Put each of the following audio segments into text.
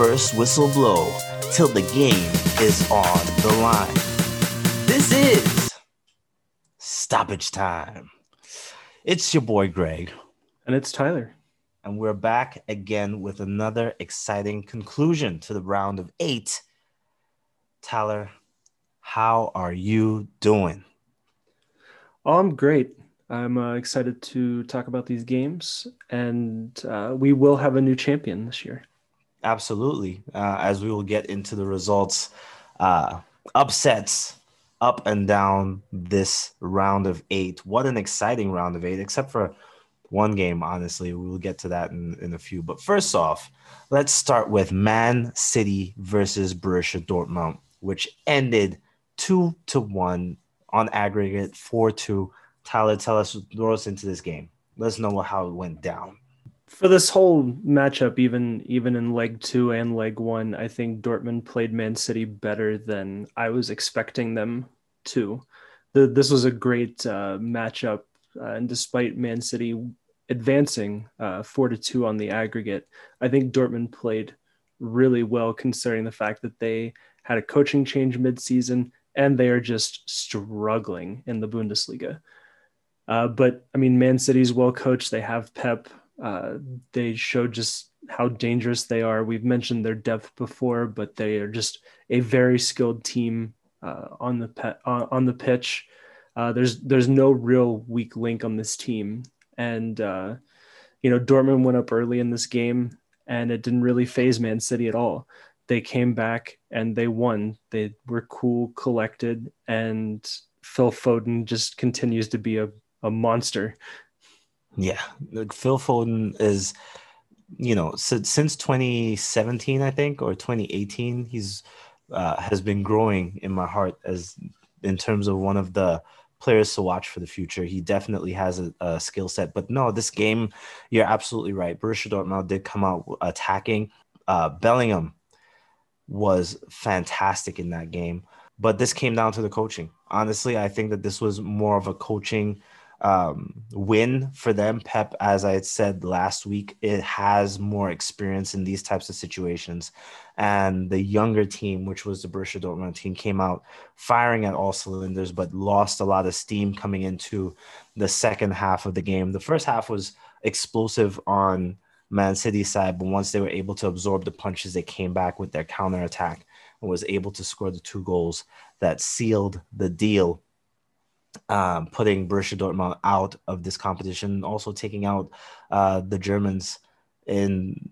first whistle blow till the game is on the line. This is stoppage time. It's your boy Greg. And it's Tyler. And we're back again with another exciting conclusion to the round of eight. Tyler, how are you doing? Oh, I'm great. I'm uh, excited to talk about these games, and uh, we will have a new champion this year. Absolutely. Uh, as we will get into the results, uh, upsets up and down this round of eight. What an exciting round of eight, except for one game, honestly. We will get to that in, in a few. But first off, let's start with Man City versus Borussia Dortmund, which ended two to one on aggregate, four to. Tyler, tell us, throw us into this game. Let us know how it went down. For this whole matchup, even even in leg two and leg one, I think Dortmund played Man City better than I was expecting them to. The, this was a great uh, matchup, uh, and despite Man City advancing uh, four to two on the aggregate, I think Dortmund played really well considering the fact that they had a coaching change mid-season and they are just struggling in the Bundesliga. Uh, but I mean, Man City's well coached. They have Pep. Uh, they showed just how dangerous they are. We've mentioned their depth before, but they are just a very skilled team uh, on the pe- on, on the pitch. Uh, there's there's no real weak link on this team, and uh, you know Dortmund went up early in this game, and it didn't really faze Man City at all. They came back and they won. They were cool, collected, and Phil Foden just continues to be a a monster. Yeah, Phil Foden is, you know, since 2017, I think, or 2018, he's uh, has been growing in my heart as in terms of one of the players to watch for the future. He definitely has a, a skill set. But no, this game, you're absolutely right. Borussia Dortmund did come out attacking. Uh, Bellingham was fantastic in that game. But this came down to the coaching. Honestly, I think that this was more of a coaching um, win for them. Pep, as I said last week, it has more experience in these types of situations. And the younger team, which was the Borussia Dortmund team, came out firing at all cylinders, but lost a lot of steam coming into the second half of the game. The first half was explosive on Man City side, but once they were able to absorb the punches, they came back with their counter attack and was able to score the two goals that sealed the deal um, putting Borussia Dortmund out of this competition, also taking out uh, the Germans in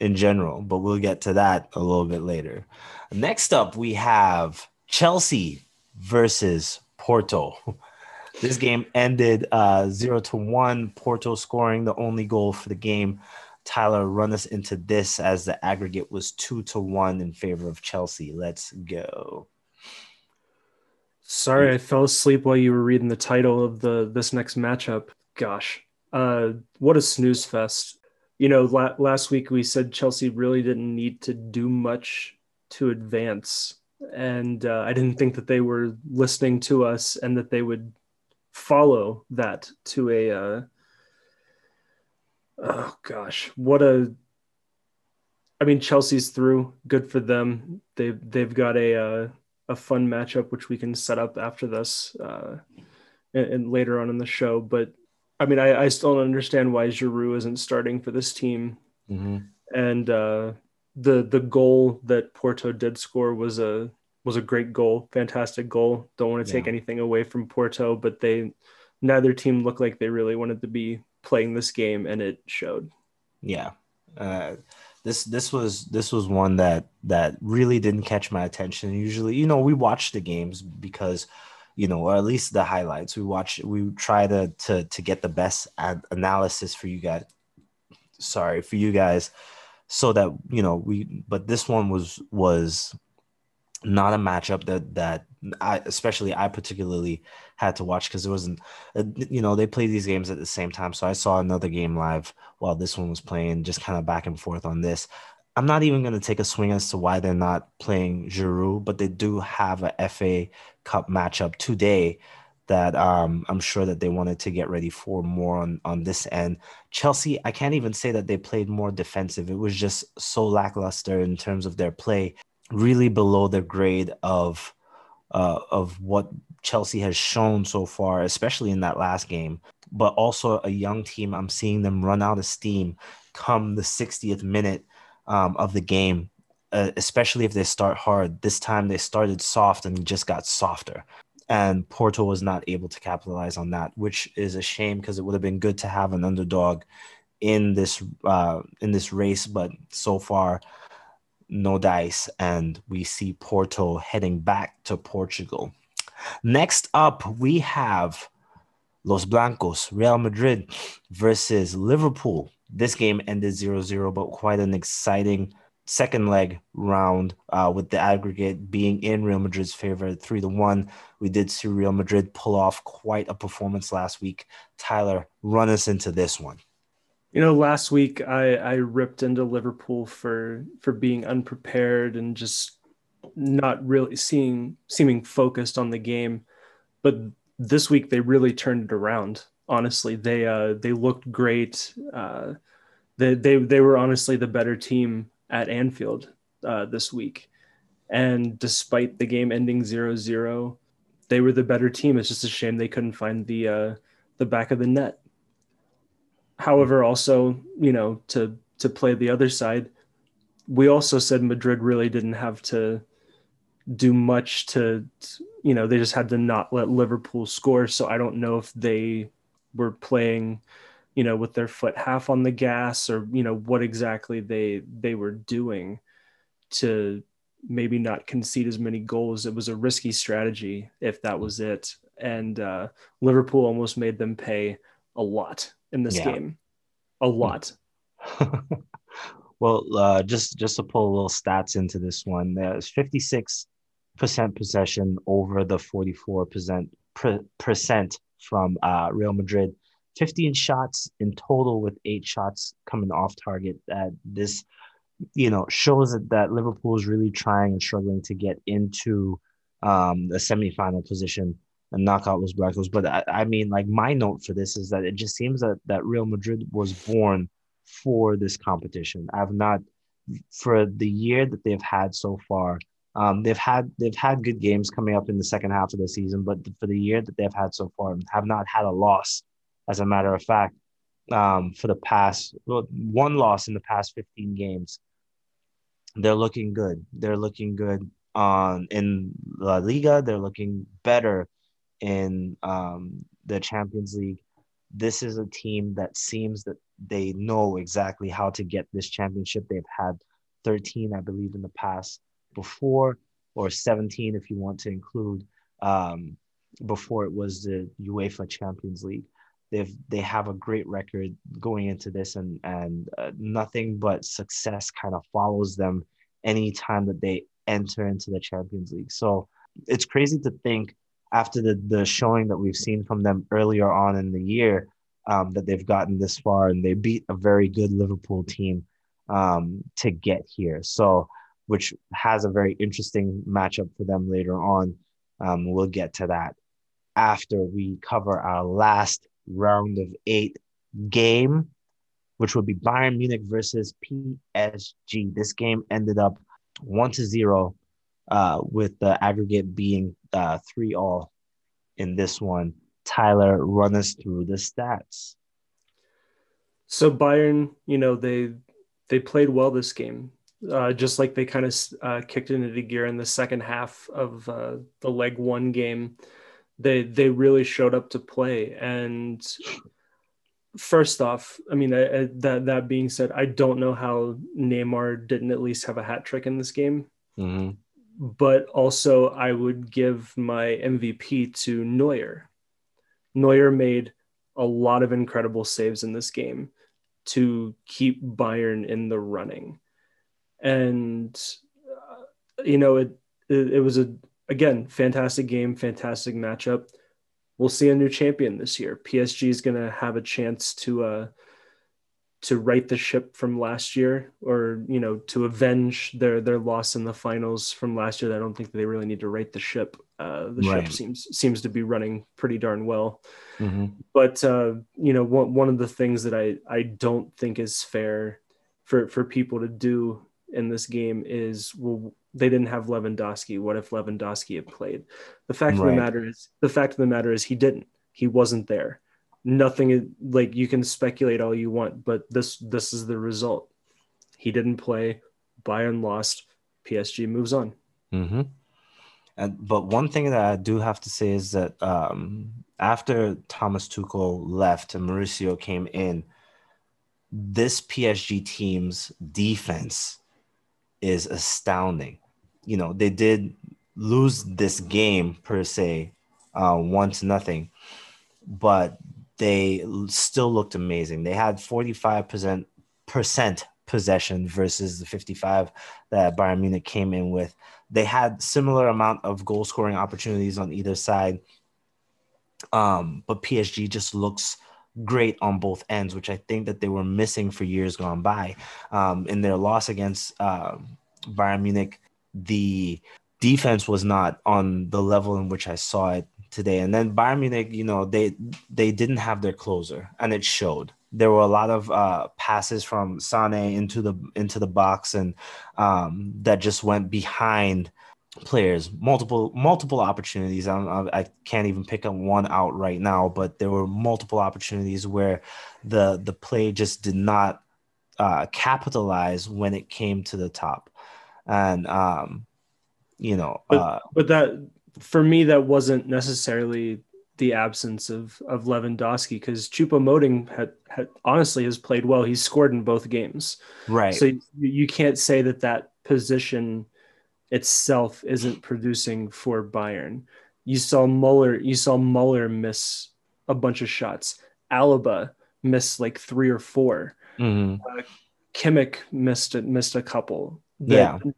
in general. But we'll get to that a little bit later. Next up, we have Chelsea versus Porto. This game ended uh, zero to one. Porto scoring the only goal for the game. Tyler, run us into this as the aggregate was two to one in favor of Chelsea. Let's go. Sorry, I fell asleep while you were reading the title of the this next matchup. Gosh, uh, what a snooze fest! You know, la- last week we said Chelsea really didn't need to do much to advance, and uh, I didn't think that they were listening to us and that they would follow that to a. Uh, oh gosh, what a! I mean, Chelsea's through. Good for them. They've they've got a uh, a fun matchup which we can set up after this uh, and, and, later on in the show. But I mean, I, I still don't understand why Giroud isn't starting for this team. Mm-hmm. And uh, the the goal that Porto did score was a was a great goal, fantastic goal. Don't want to take yeah. anything away from Porto, but they neither team looked like they really wanted to be playing this game, and it showed. Yeah. Uh, this this was this was one that that really didn't catch my attention. Usually, you know, we watch the games because you know, or at least the highlights. We watch, we try to to to get the best analysis for you guys. Sorry for you guys, so that you know we. But this one was was not a matchup that that I especially I particularly had to watch because it wasn't uh, you know they play these games at the same time so I saw another game live while this one was playing just kind of back and forth on this I'm not even going to take a swing as to why they're not playing Giroud but they do have a FA Cup matchup today that um, I'm sure that they wanted to get ready for more on on this end. Chelsea, I can't even say that they played more defensive. It was just so lackluster in terms of their play, really below their grade of uh, of what Chelsea has shown so far, especially in that last game. But also a young team, I'm seeing them run out of steam come the 60th minute um, of the game. Uh, especially if they start hard. This time they started soft and just got softer and Porto was not able to capitalize on that, which is a shame because it would have been good to have an underdog in this uh, in this race. But so far, no dice, and we see Porto heading back to Portugal. Next up, we have Los Blancos, Real Madrid versus Liverpool. This game ended 0-0, but quite an exciting second leg round uh, with the aggregate being in Real Madrid's favor, three to one. We did see Real Madrid pull off quite a performance last week. Tyler, run us into this one. You know, last week I, I ripped into Liverpool for for being unprepared and just not really seeing seeming focused on the game, but this week they really turned it around. Honestly, they uh, they looked great. Uh, they, they they were honestly the better team at Anfield uh, this week. And despite the game ending 0 0, they were the better team. It's just a shame they couldn't find the uh, the back of the net. However, also, you know, to to play the other side, we also said Madrid really didn't have to do much to, you know, they just had to not let Liverpool score. So I don't know if they were playing you know with their foot half on the gas or you know what exactly they they were doing to maybe not concede as many goals. It was a risky strategy if that was it. And uh, liverpool almost made them pay a lot in this yeah. game a lot well uh, just just to pull a little stats into this one there's 56 percent possession over the 44 percent percent from uh, real madrid 15 shots in total with eight shots coming off target. That this, you know, shows that, that Liverpool is really trying and struggling to get into um, the semifinal position and knock out Los Blancos. But I, I mean, like my note for this is that it just seems that that Real Madrid was born for this competition. I've not for the year that they've had so far. Um, they've had they've had good games coming up in the second half of the season, but for the year that they've had so far, have not had a loss as a matter of fact, um, for the past well, one loss in the past 15 games. They're looking good. They're looking good on in La Liga. They're looking better in um, the Champions League. This is a team that seems that they know exactly how to get this championship. They've had 13, I believe, in the past before, or 17 if you want to include um, before it was the UEFA Champions League they've they have a great record going into this and and uh, nothing but success kind of follows them anytime that they enter into the champions league so it's crazy to think after the the showing that we've seen from them earlier on in the year um, that they've gotten this far and they beat a very good liverpool team um, to get here so which has a very interesting matchup for them later on um, we'll get to that after we cover our last round of eight game, which would be Bayern Munich versus PSG. This game ended up one to zero, uh, with the aggregate being uh, three all in this one. Tyler, run us through the stats. So Bayern, you know they they played well this game, uh, just like they kind of uh, kicked into gear in the second half of uh, the leg one game they they really showed up to play and first off i mean I, I, that that being said i don't know how neymar didn't at least have a hat trick in this game mm-hmm. But also i would give my mvp to neuer neuer made a lot of incredible saves in this game to keep bayern in the running and uh, you know it, it it was a again, fantastic game, fantastic matchup. We'll see a new champion this year. PSG is going to have a chance to uh, to right the ship from last year, or you know, to avenge their their loss in the finals from last year. I don't think they really need to right the ship. Uh, the Right. ship seems seems to be running pretty darn well. hmm But uh, you know, one one of the things that I I don't think is fair for for people to do in this game is well they didn't have Lewandowski. What if Lewandowski had played? The fact of the matter is the fact of the matter is he didn't. He wasn't there. Nothing like you can speculate all you want, but this this is the result. He didn't play. Bayern lost. PSG moves on. hmm And but one thing that I do have to say is that um, after Thomas Tuchel left and Mauricio came in, this PSG team's defense is astounding. You know, they did lose this game per se, uh, one to nothing, but they still looked amazing. They had 45% possession versus the 55 that Bayern Munich came in with. They had similar amount of goal scoring opportunities on either side. Um, but PSG just looks great on both ends, which I think that they were missing for years gone by. Um, in their loss against uh, Bayern Munich, the defense was not on the level in which I saw it today. And then Bayern Munich, you know, they they didn't have their closer, and it showed. There were a lot of uh, passes from Sane into the into the box, and um, that just went behind players. Multiple multiple opportunities. I, don't, I can't even pick up one out right now, but there were multiple opportunities where the the play just did not uh, capitalize when it came to the top, and um, you know, But- uh, but that for me that wasn't necessarily the absence of of Lewandowski because Choupo-Moting had, had honestly has played well. He's scored in both games, right. so you, you can't say that that position itself isn't producing for Bayern. You saw Muller, you saw Muller miss a bunch of shots. Alaba missed like three or four. Mhm. Kimmich missed missed a couple. Yeah. It-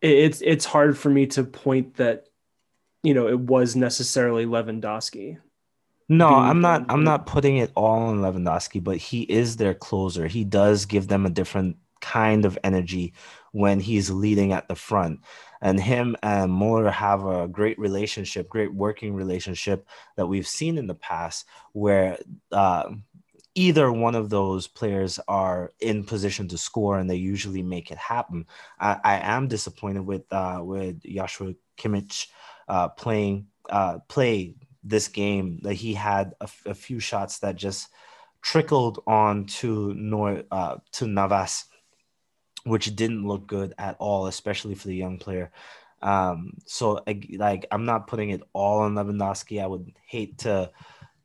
it's it's hard for me to point that you know it was necessarily Lewandowski. No, I'm not. I'm not putting it all on Lewandowski, but he is their closer. He does give them a different kind of energy when he's leading at the front. And him and Muller have a great relationship, great working relationship that we've seen in the past, where uh, either one of those players are in position to score, and they usually make it happen. I, I am disappointed with uh, with Joshua Kimmich uh, playing uh, play this game that he had a, f- a few shots that just trickled on to Nor uh, to Navas, which didn't look good at all, especially for the young player. Um, so like I'm not putting it all on Lewandowski. I would hate to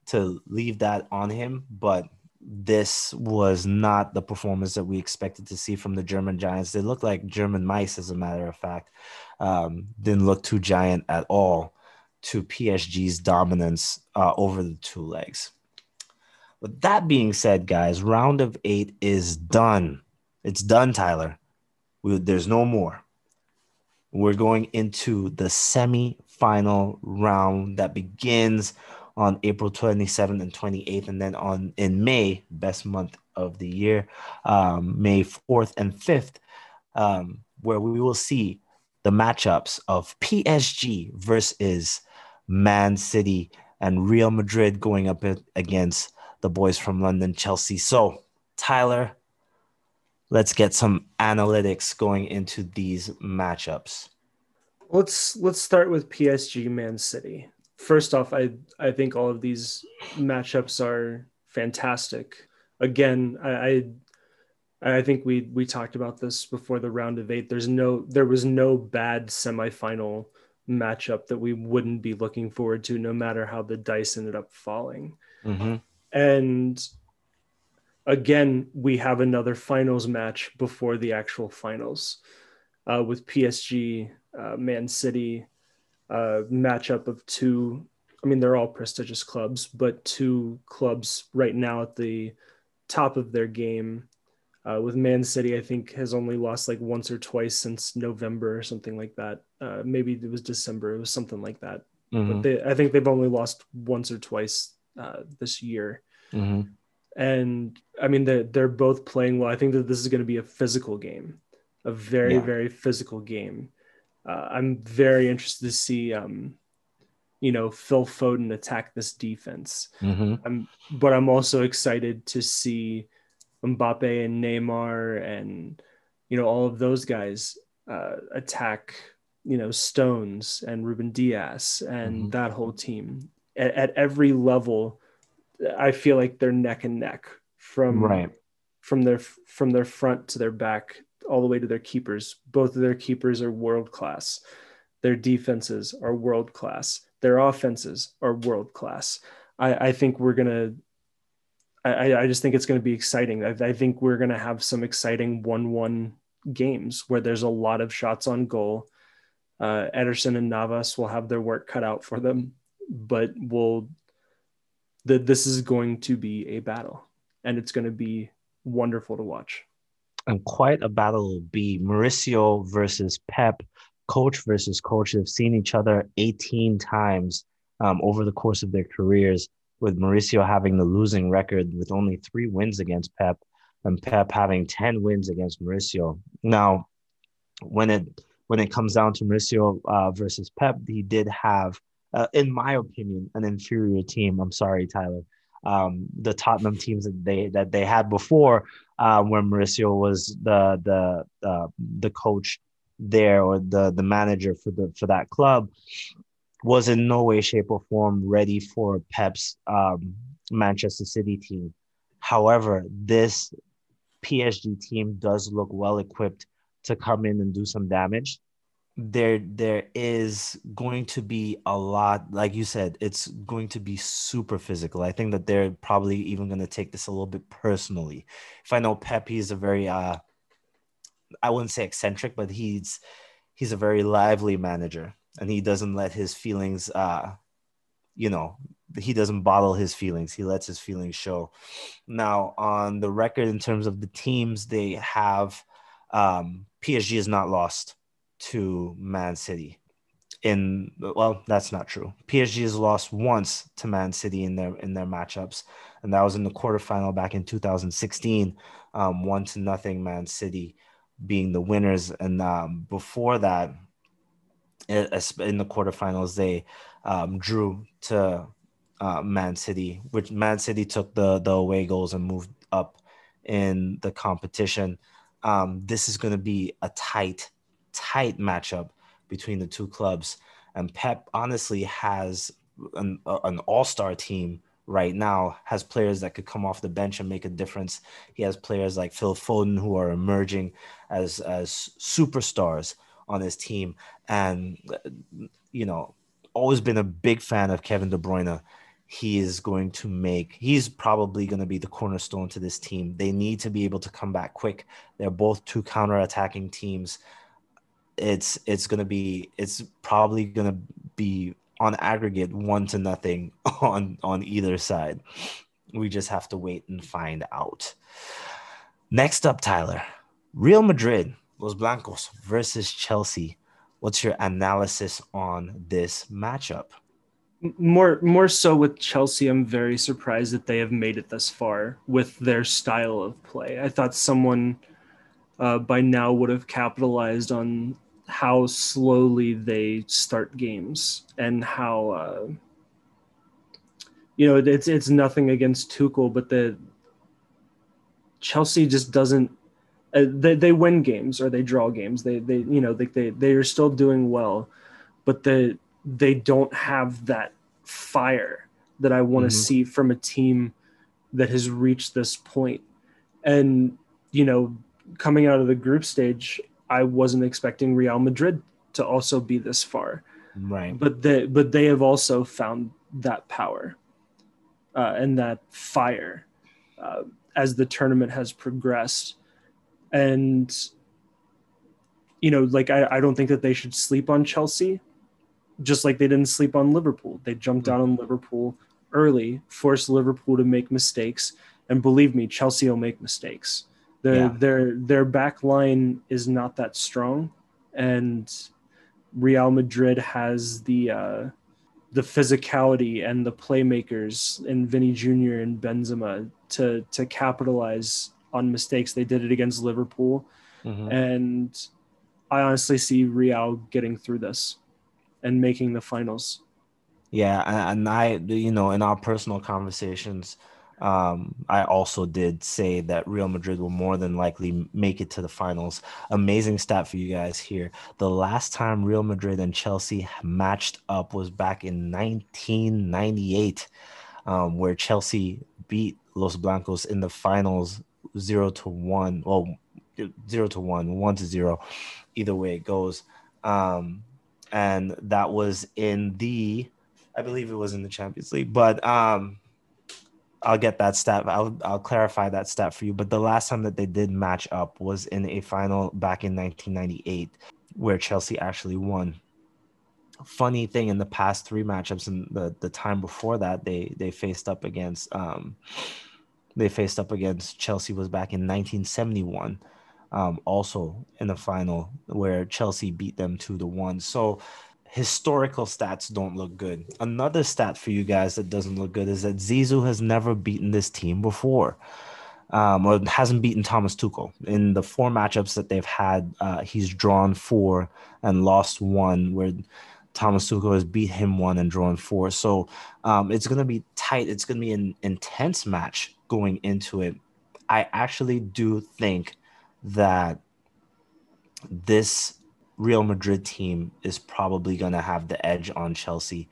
to leave that on him, but this was not the performance that we expected to see from the German Giants. They look like German mice, as a matter of fact. Um, didn't look too giant at all to PSG's dominance uh, over the two legs. With that being said, guys, round of eight is done. It's done, Tyler. We, there's no more. We're going into the semi-final round that begins on April 27th and 28th, and then on in May, best month of the year, um, May 4th and 5th, um, where we will see the matchups of PSG versus Man City and Real Madrid going up against the boys from London, Chelsea. So, Tyler, let's get some analytics going into these matchups. Let's let's start with PSG Man City. First off, I I think all of these matchups are fantastic. Again, I I, I think we we talked about this before the round of eight. There's no there was no bad semifinal matchup that we wouldn't be looking forward to, no matter how the dice ended up falling. Mm-hmm. And again, we have another finals match before the actual finals uh, with PSG, uh, Man City, uh, matchup of two. I mean, they're all prestigious clubs, but two clubs right now at the top of their game. Uh, with Man City, I think has only lost like once or twice since November or something like that. Uh, maybe it was December. It was something like that. Mm-hmm. But they, I think they've only lost once or twice uh, this year Mm-hmm. and I mean they're they're both playing well. I think that this is going to be a physical game, a very Yeah. very physical game. Uh, I'm very interested to see um, you know Phil Foden attack this defense. Mm-hmm. I'm, but I'm also excited to see Mbappe and Neymar and you know all of those guys uh, attack you know Stones and Ruben Dias and Mhm. that whole team at, at every level. I feel like they're neck and neck from Right. from their from their front to their back all the way to their keepers. Both of their keepers are world class. Their defenses are world class. Their offenses are world class. I, I think we're gonna. I, I- just think it's going to be exciting. I, I think we're going to have some exciting one-one games where there's a lot of shots on goal. Uh, Ederson and Navas will have their work cut out for them, but we'll. The, this is going to be a battle, and it's going to be wonderful to watch. and quite a battle will be Mauricio versus Pep, coach versus coach. They've seen each other 18 times um, over the course of their careers, with Mauricio having the losing record with only three wins against Pep, and Pep having 10 wins against Mauricio. Now, when it when it comes down to Mauricio uh, versus Pep, he did have, uh, in my opinion, an inferior team. I'm sorry, Tyler. Um, the Tottenham teams that they that they had before um, where Mauricio was the the uh, the coach there or the the manager for the for that club was in no way, shape, or form ready for Pep's um, Manchester City team. However, this PSG team does look well equipped to come in and do some damage. There, there is going to be a lot, like you said, it's going to be super physical. I think that they're probably even going to take this a little bit personally. If I know Pep, he's a very, uh, I wouldn't say eccentric, but he's he's a very lively manager, and he doesn't let his feelings, uh, you know, he doesn't bottle his feelings. He lets his feelings show. Now, on the record, in terms of the teams, they have um, PSG is not lost to Man City. In well, that's not true. PSG has lost once to Man City in their in their matchups, and that was in the quarterfinal back in 2016, um, one to nothing. Man City being the winners, and um, before that, in the quarterfinals, they um, drew to uh, Man City, which Man City took the the away goals and moved up in the competition. Um, this is going to be a tight, tight matchup between the two clubs, and Pep honestly has an, an all star team right now. Has players that could come off the bench and make a difference. He has players like Phil Foden who are emerging as as superstars on his team, and you know, always been a big fan of Kevin De Bruyne. He is going to make he's probably going to be the cornerstone to this team. They need to be able to come back quick. They're both two counter-attacking teams. It's it's going to be it's probably going to be on aggregate one to nothing on on either side. We just have to wait and find out. Next up tyler real madrid los blancos versus chelsea what's your analysis on this matchup more more so with Chelsea, I'm very surprised that they have made it thus far with their style of play. I thought someone uh, by now would have capitalized on how slowly they start games and how uh, you know it's it's nothing against Tuchel, but the Chelsea just doesn't. Uh, they, they win games or they draw games. They they you know they they they are still doing well, but they they don't have that fire that I want to Mhm. see from a team that has reached this point. And, you know, coming out of the group stage, I wasn't expecting Real Madrid to also be this far. right But they but they have also found that power uh, and that fire uh, as the tournament has progressed. And you know, like I, I don't think that they should sleep on Chelsea just like they didn't sleep on Liverpool. They jumped down on Liverpool early, forced Liverpool to make mistakes, and believe me, Chelsea will make mistakes. Their Yeah. their their back line is not that strong, and Real Madrid has the uh, the physicality and the playmakers in Vinny Jr. and Benzema to to capitalize on mistakes. They did it against Liverpool, Mhm. and I honestly see Real getting through this and making the finals. Yeah, and I, you know, in our personal conversations, um, I also did say that Real Madrid will more than likely make it to the finals. Amazing stat for you guys here. The last time Real Madrid and Chelsea matched up was back in 1998, um, where Chelsea beat Los Blancos in the finals zero to one. Well, zero to one, one to zero, either way it goes. Um, and that was in the, I believe it was in the Champions League, but um, I'll get that stat. I'll I'll clarify that stat for you. But the last time that they did match up was in a final back in 1998, where Chelsea actually won. Funny thing in the past three matchups and the the time before that they they faced up against um they faced up against Chelsea was back in 1971 um, also in the final where Chelsea beat them two to one. So historical stats don't look good. Another stat for you guys that doesn't look good is that Zizou has never beaten this team before. Um, or hasn't beaten Thomas Tuchel in the four matchups that they've had. Uh, he's drawn four and lost one, where Thomas Tuchel has beat him one and drawn four. So um, it's going to be tight. It's going to be an intense match going into it. I actually do think that this Real Madrid team is probably going to have the edge on Chelsea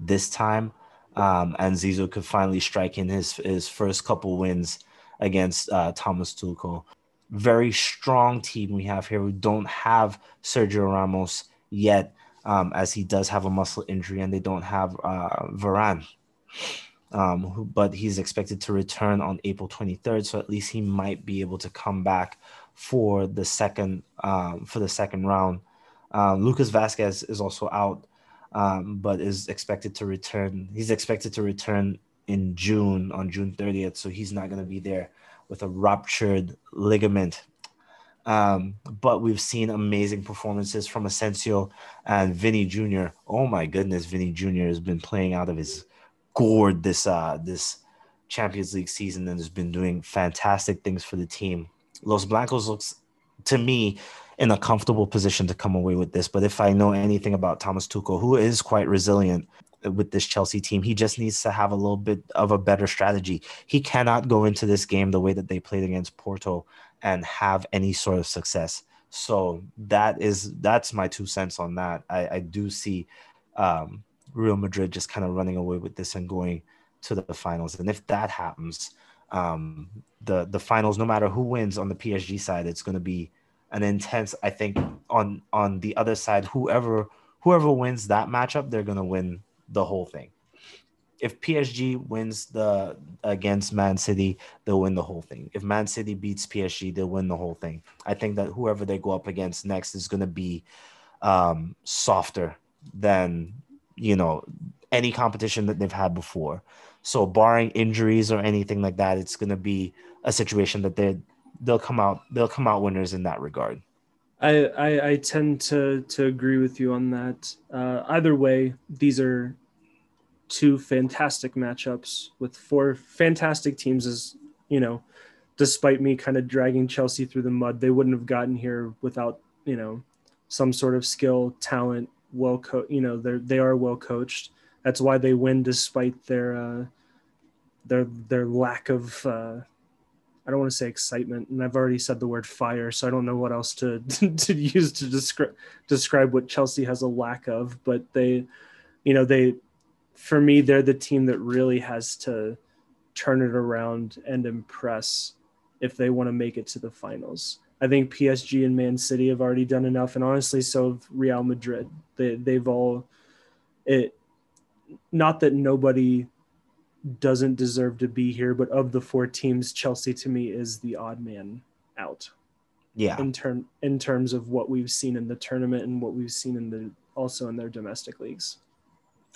this time. Um, and Zizou could finally strike in his, his first couple wins against uh, Thomas Tuchel. Very strong team we have here. We don't have Sergio Ramos yet, um, as he does have a muscle injury, and they don't have uh, Varane um, but he's expected to return on April 23rd. So at least he might be able to come back for the second um, for the second round. Um, Lucas Vázquez is also out, um, but is expected to return. He's expected to return in June on June 30th, so he's not going to be there with a ruptured ligament. Um, but we've seen amazing performances from Asensio and Vinny Jr. Oh my goodness, Vinny Jr. has been playing out of his gourd this uh this Champions League season and has been doing fantastic things for the team. Los Blancos looks to me in a comfortable position to come away with this. But if I know anything about Thomas Tuchel, who is quite resilient with this Chelsea team, he just needs to have a little bit of a better strategy. He cannot go into this game the way that they played against Porto and have any sort of success. So that is that's my two cents on that. I, I do see um, Real Madrid just kind of running away with this and going to the finals. And if that happens, um, the the finals, no matter who wins on the PSG side, it's going to be an intense. I think on on the other side, whoever whoever wins that matchup, they're going to win the whole thing. If PSG wins the against Man City, they'll win the whole thing. If Man City beats PSG, they'll win the whole thing. I think that whoever they go up against next is going to be um, softer than you know any competition that they've had before. So barring injuries or anything like that, it's going to be a situation that they they'll come out they'll come out winners in that regard. I, I, I tend to to agree with you on that. Uh, either way, these are two fantastic matchups with four fantastic teams. As you know, despite me kind of dragging Chelsea through the mud, they wouldn't have gotten here without you know some sort of skill, talent, well co- you know they're they are well coached that's why they win despite their uh their their lack of uh I don't want to say excitement, and I've already said the word fire, so I don't know what else to to use to describe describe what Chelsea has a lack of. But they, you know, they, for me, they're the team that really has to turn it around and impress if they want to make it to the finals. I think PSG and Man City have already done enough, and honestly, so have Real Madrid. They they've all it. Not that nobody doesn't deserve to be here, but of the four teams, Chelsea to me is the odd man out. Yeah. In term in terms of what we've seen in the tournament and what we've seen in the also in their domestic leagues.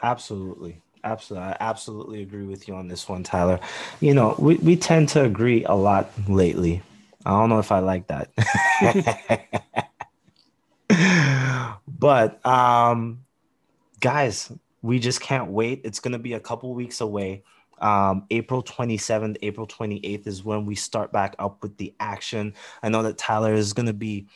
Absolutely. Absolutely. I absolutely agree with you on this one, Tyler. You know, we, we tend to agree a lot lately I don't know if I like that. but um guys, we just can't wait. It's going to be a couple weeks away. Um, April 27th, April 28th is when we start back up with the action. I know that Tyler is going to be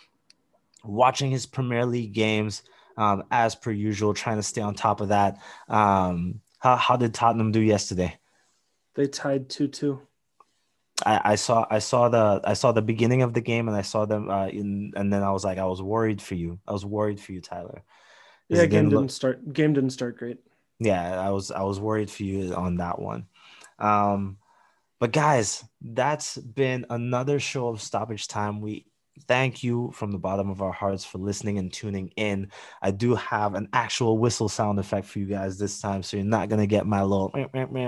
watching his Premier League games um, as per usual, trying to stay on top of that. Um, how, how did Tottenham do yesterday? They tied two two. I, I saw I saw the I saw the beginning of the game and I saw them uh, in and then I was like I was worried for you. I was worried for you, Tyler. Yeah, game didn't, didn't start. Game didn't start great. Yeah, I was I was worried for you on that one. Um, but guys, that's been another show of stoppage time. We thank you from the bottom of our hearts for listening and tuning in. I do have an actual whistle sound effect for you guys this time, so you're not gonna get my little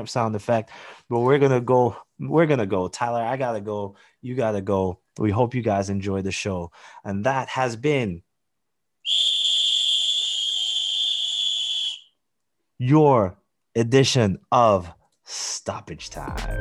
sound effect. But we're gonna go. We're gonna go. Tyler, I gotta go. You gotta go. We hope you guys enjoy the show, and that has been your edition of stoppage time.